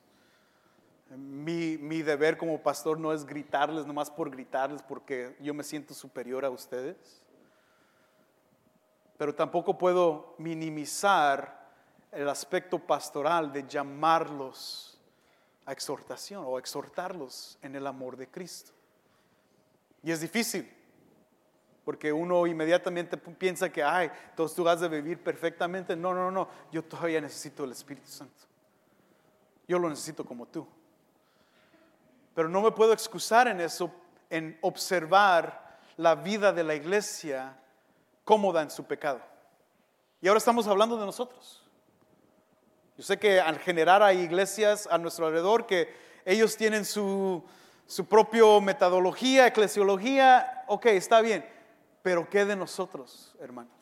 Mi, mi, deber como pastor no es gritarles nomás por gritarles porque yo me siento superior a ustedes. Pero tampoco puedo minimizar el aspecto pastoral de llamarlos a exhortación o exhortarlos en el amor de Cristo. Y es difícil. Porque uno inmediatamente piensa que, ay, entonces tú has de vivir perfectamente. No, no, no, yo todavía necesito el Espíritu Santo. Yo lo necesito como tú. Pero no me puedo excusar en eso, en observar la vida de la iglesia cómoda en su pecado. Y ahora estamos hablando de nosotros. Yo sé que al generar hay iglesias a nuestro alrededor que ellos tienen su, su propia metodología, eclesiología, ok, está bien pero ¿qué de nosotros, hermanos?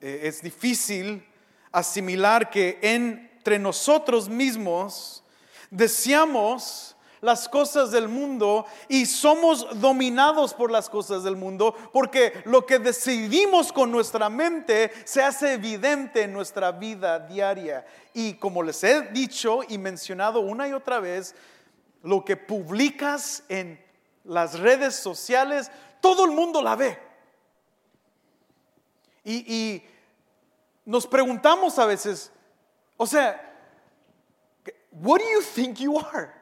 Eh, es difícil asimilar que entre nosotros mismos deseamos las cosas del mundo y somos dominados por las cosas del mundo porque lo que decidimos con nuestra mente se hace evidente en nuestra vida diaria. Y como les he dicho y mencionado una y otra vez, lo que publicas en las redes sociales todo el mundo la ve. Y, nos preguntamos a veces, o sea, what do you think you are?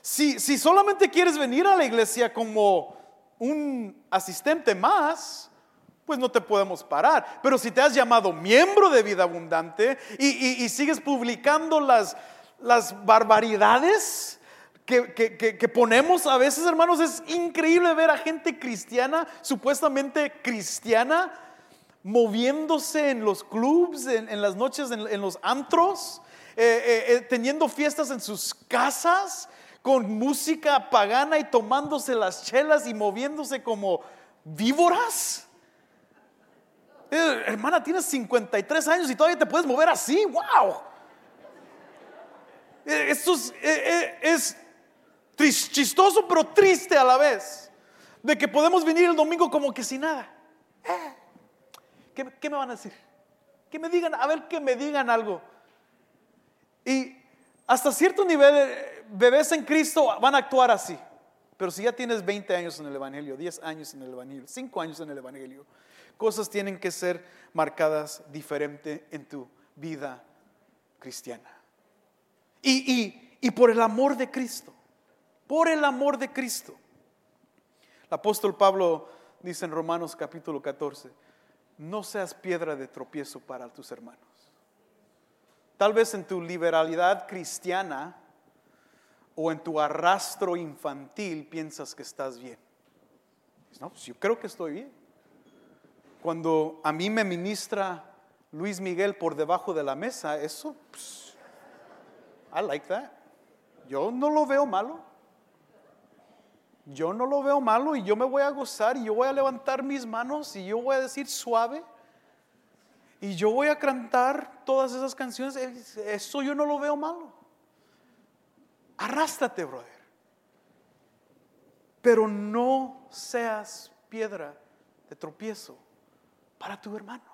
Si, si solamente quieres venir a la iglesia como un asistente más, pues no te podemos parar. Pero si te has llamado miembro de vida abundante y, y sigues publicando las, las barbaridades que, ponemos a veces, hermanos, es increíble ver a gente cristiana, supuestamente cristiana, moviéndose en los clubs, en, las noches, en, los antros, eh, eh, eh, teniendo fiestas en sus casas, con música pagana y tomándose las chelas y moviéndose como víboras. Hermana, tienes 53 años y todavía te puedes mover así, wow. Esto es, chistoso, pero triste a la vez. De que podemos venir el domingo como que sin nada. Eh, ¿qué, qué me van a decir? Que me digan, a ver, que me digan algo. Y hasta cierto nivel, eh, bebés en Cristo van a actuar así. Pero si ya tienes 20 años en el Evangelio, 10 años en el Evangelio, 5 años en el Evangelio, cosas tienen que ser marcadas diferente en tu vida cristiana. Y, y- y por el amor de Cristo, por el amor de Cristo. El apóstol Pablo dice en Romanos capítulo 14, no seas piedra de tropiezo para tus hermanos. Tal vez en tu liberalidad cristiana o en tu arrastro infantil piensas que estás bien. No, pues yo creo que estoy bien. Cuando a mí me ministra Luis Miguel por debajo de la mesa, eso, pues, I like that. Yo no lo veo malo. Yo no lo veo malo y yo me voy a gozar y yo voy a levantar mis manos y yo voy a decir suave y yo voy a cantar todas esas canciones. Eso yo no lo veo malo. Arrástrate, brother. Pero no seas piedra de tropiezo para tu hermano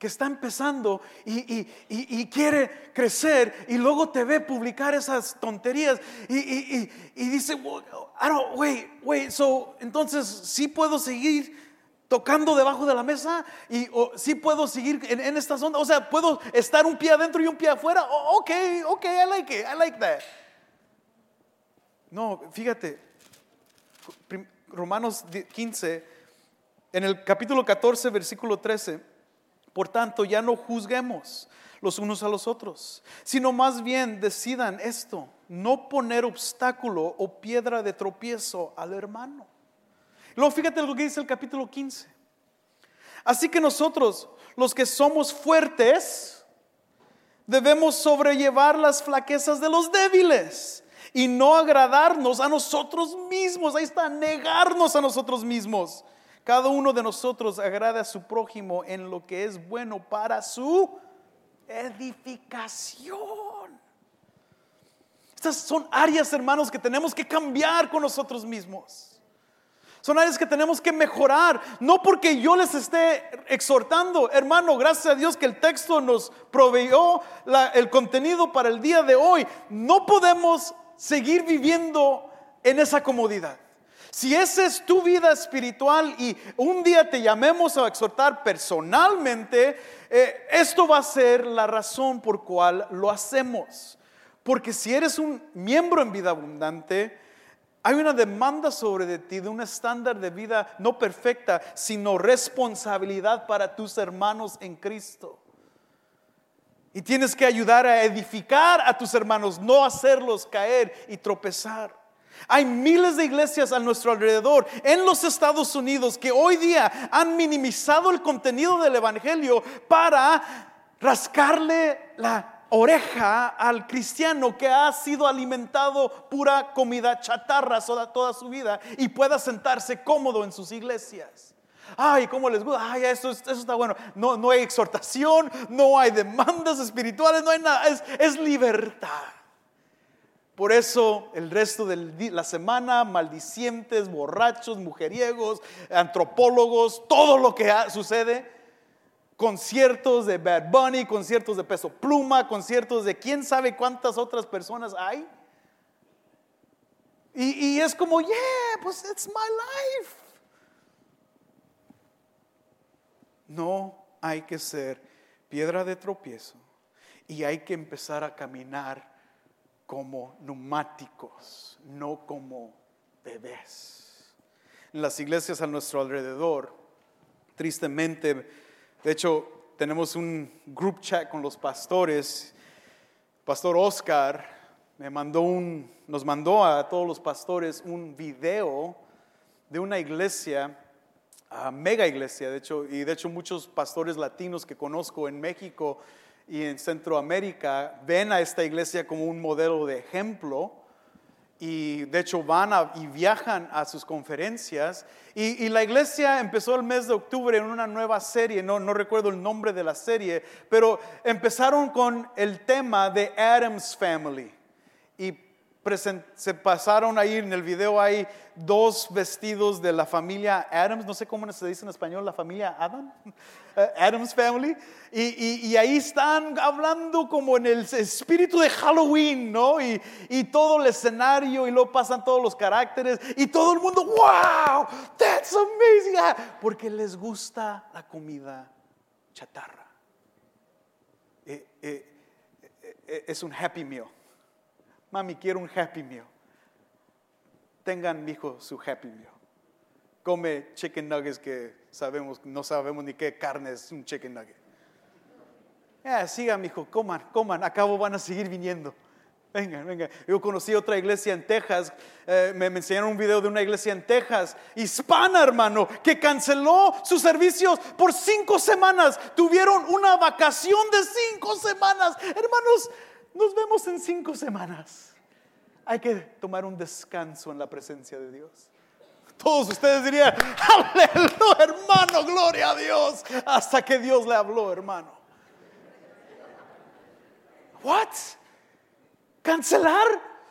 que está empezando y, y- y- quiere crecer y luego te ve publicar esas tonterías y, dice, "Well, I don't, wait, wait, so entonces sí puedo seguir tocando debajo de la mesa y o, sí puedo seguir en, en esta zona, o sea, puedo estar un pie adentro y un pie afuera, Oh, ok, ok, I like it, I like that. No, fíjate, Romanos 15, en el capítulo 14, versículo 13. Por tanto, ya no juzguemos los unos a los otros, sino más bien decidan esto, no poner obstáculo o piedra de tropiezo al hermano. Luego fíjate lo que dice el capítulo 15. Así que nosotros, los que somos fuertes, debemos sobrellevar las flaquezas de los débiles y no agradarnos a nosotros mismos. Ahí está, negarnos a nosotros mismos. Cada uno de nosotros agrada a su prójimo en lo que es bueno para su edificación. Estas son áreas, hermanos, que tenemos que cambiar con nosotros mismos. Son áreas que tenemos que mejorar, no porque yo les esté exhortando, hermano, gracias a Dios que el texto nos proveyó el contenido para el día de hoy. No podemos seguir viviendo en esa comodidad. Si esa es tu vida espiritual y un día te llamemos a exhortar personalmente, eh, esto va a ser la razón por cual lo hacemos. Porque si eres un miembro en vida abundante, hay una demanda sobre de ti de un estándar de vida no perfecta, sino responsabilidad para tus hermanos en Cristo. Y tienes que ayudar a edificar a tus hermanos, no hacerlos caer y tropezar. Hay miles de iglesias a nuestro alrededor en los Estados Unidos que hoy día han minimizado el contenido del Evangelio para rascarle la oreja al cristiano que ha sido alimentado pura comida chatarra toda, su vida y pueda sentarse cómodo en sus iglesias. Ay, ¿cómo les gusta? Ay, eso, está bueno. No, hay exhortación, no hay demandas espirituales, no hay nada. Es libertad. Por eso el resto de la semana, maldicientes, borrachos, mujeriegos, antropólogos, todo lo que sucede, conciertos de Bad Bunny, conciertos de Peso Pluma, conciertos de quién sabe cuántas otras personas hay. Y, y es como, yeah, pues it's my life. No hay que ser piedra de tropiezo y hay que empezar a caminar como neumáticos, no como bebés. En las iglesias a nuestro alrededor, tristemente, de hecho, tenemos un group chat con los pastores. Pastor Oscar me mandó un, nos mandó a todos los pastores un video de una iglesia, a mega iglesia, de hecho, y de hecho muchos pastores latinos que conozco en México y en Centroamérica ven a esta iglesia como un modelo de ejemplo y de hecho van y viajan a sus conferencias. Y, la iglesia empezó el mes de octubre en una nueva serie, no, no recuerdo el nombre de la serie, pero empezaron con el tema de Adam's Family. Y se pasaron ahí en el video, hay dos vestidos de la familia Adams, no sé cómo se dice en español, la familia Adam, *laughs* eh, Adams Family, y, ahí están hablando como en el espíritu de Halloween, ¿no? Y, todo el escenario, y luego pasan todos los caracteres, y todo el mundo, wow, that's amazing, ah, porque les gusta la comida chatarra. Eh, eh, es un happy meal. Mami, quiero un happy meal. Tengan, hijo, su happy meal. Come chicken nuggets que sabemos, no sabemos ni qué carne es un chicken nugget. Yeah, sigan, hijo, coman, coman. Acabo van a seguir viniendo. Venga, venga. Yo conocí otra iglesia en Texas. Eh, me, me, enseñaron un video de una iglesia en Texas, hispana, hermano, que canceló sus servicios por cinco semanas. Tuvieron una vacación de cinco semanas. Hermanos, nos vemos en cinco semanas. Hay que tomar un descanso en la presencia de Dios. Todos ustedes dirían, *laughs* aleluya, hermano, gloria a Dios. Hasta que Dios le habló, hermano. What? ¿Cancelar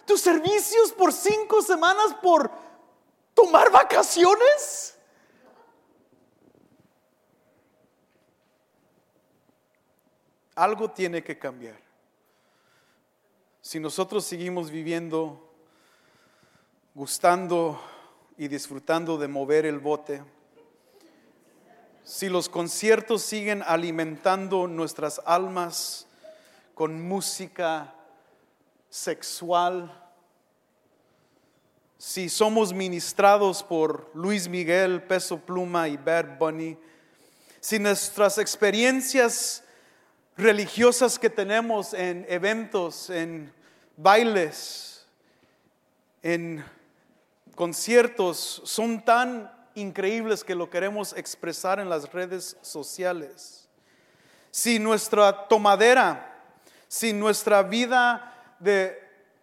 tus servicios por cinco semanas por tomar vacaciones? Algo tiene que cambiar si nosotros seguimos viviendo, gustando y disfrutando de mover el bote, si los conciertos siguen alimentando nuestras almas con música sexual, si somos ministrados por Luis Miguel, Peso Pluma y Bad Bunny, si nuestras experiencias religiosas que tenemos en eventos, en bailes, en conciertos son tan increíbles que lo queremos expresar en las redes sociales. Si nuestra tomadera, si nuestra vida de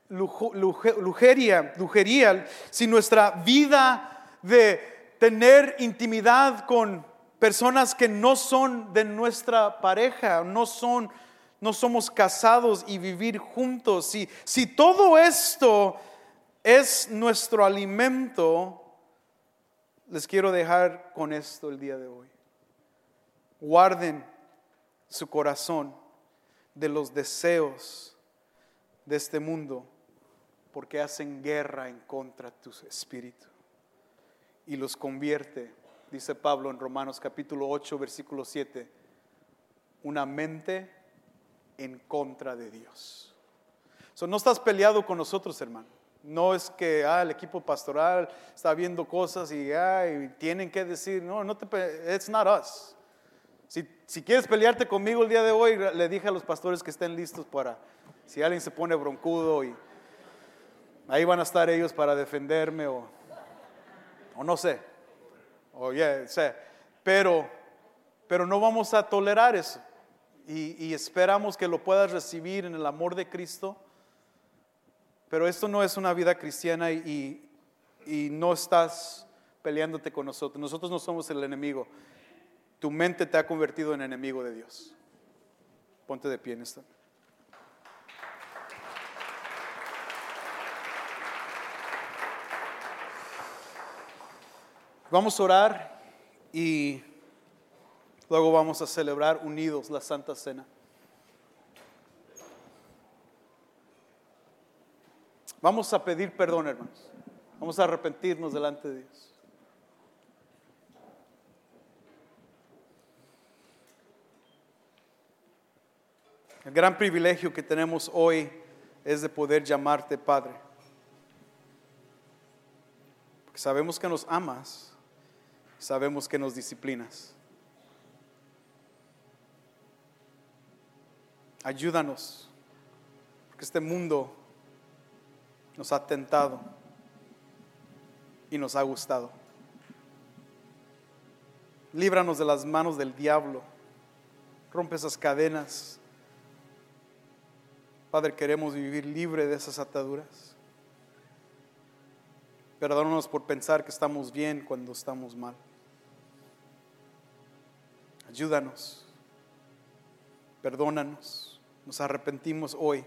lujeria, lujería, si nuestra vida de tener intimidad con personas que no son de nuestra pareja, no son no somos casados y vivir juntos, si, si todo esto es nuestro alimento, les quiero dejar con esto el día de hoy. Guarden su corazón de los deseos de este mundo, porque hacen guerra en contra de tu espíritu y los convierte, dice Pablo en Romanos capítulo 8, versículo 7, una mente en contra de Dios. no estás peleado con nosotros, hermano. No es que ah, el equipo pastoral está viendo cosas y, tienen que decir, no, no te, it's not us. Si, si, quieres pelearte conmigo el día de hoy, le dije a los pastores que estén listos para, si alguien se pone broncudo y ahí van a estar ellos para defenderme o, o no sé, o yeah, sé. Pero, pero no vamos a tolerar eso y, esperamos que lo puedas recibir en el amor de Cristo. Pero esto no es una vida cristiana y, no estás peleándote con nosotros. Nosotros no somos el enemigo. Tu mente te ha convertido en enemigo de Dios. Ponte de pie en esta. Vamos a orar y Luego vamos a celebrar unidos la Santa Cena. Vamos a pedir perdón, hermanos. Vamos a arrepentirnos delante de Dios. El gran privilegio que tenemos hoy es de poder llamarte Padre. Porque sabemos que nos amas, sabemos que nos disciplinas. Ayúdanos, porque este mundo nos ha tentado y nos ha gustado. Líbranos de las manos del diablo. Rompe esas cadenas. Padre, queremos vivir libre de esas ataduras. Perdónanos por pensar que estamos bien cuando estamos mal. Ayúdanos. Perdónanos. Nos arrepentimos hoy.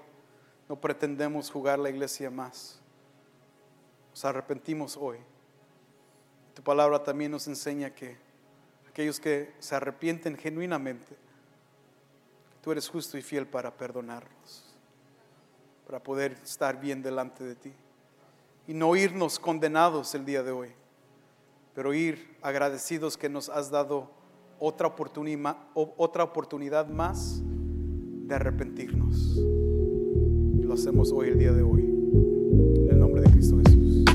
No pretendemos jugar la iglesia más. Nos arrepentimos hoy. Tu palabra también nos enseña que aquellos que se arrepienten genuinamente, tú eres justo y fiel para perdonarlos, para poder estar bien delante de ti y no irnos condenados el día de hoy, pero ir agradecidos que nos has dado otra oportunidad, otra oportunidad más de arrepentirnos. Lo hacemos hoy, el día de hoy, en el nombre de Cristo Jesús.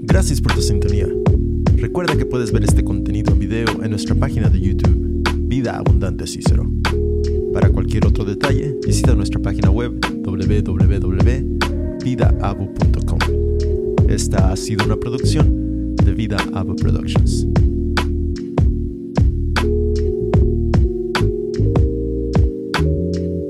Gracias por tu sintonía. Recuerda que puedes ver este contenido en video en nuestra página de YouTube, Vida Abundante Cícero. Para cualquier otro detalle, visita nuestra página web www.vidaabu.com. Esta ha sido una producción de Vida Abu Productions.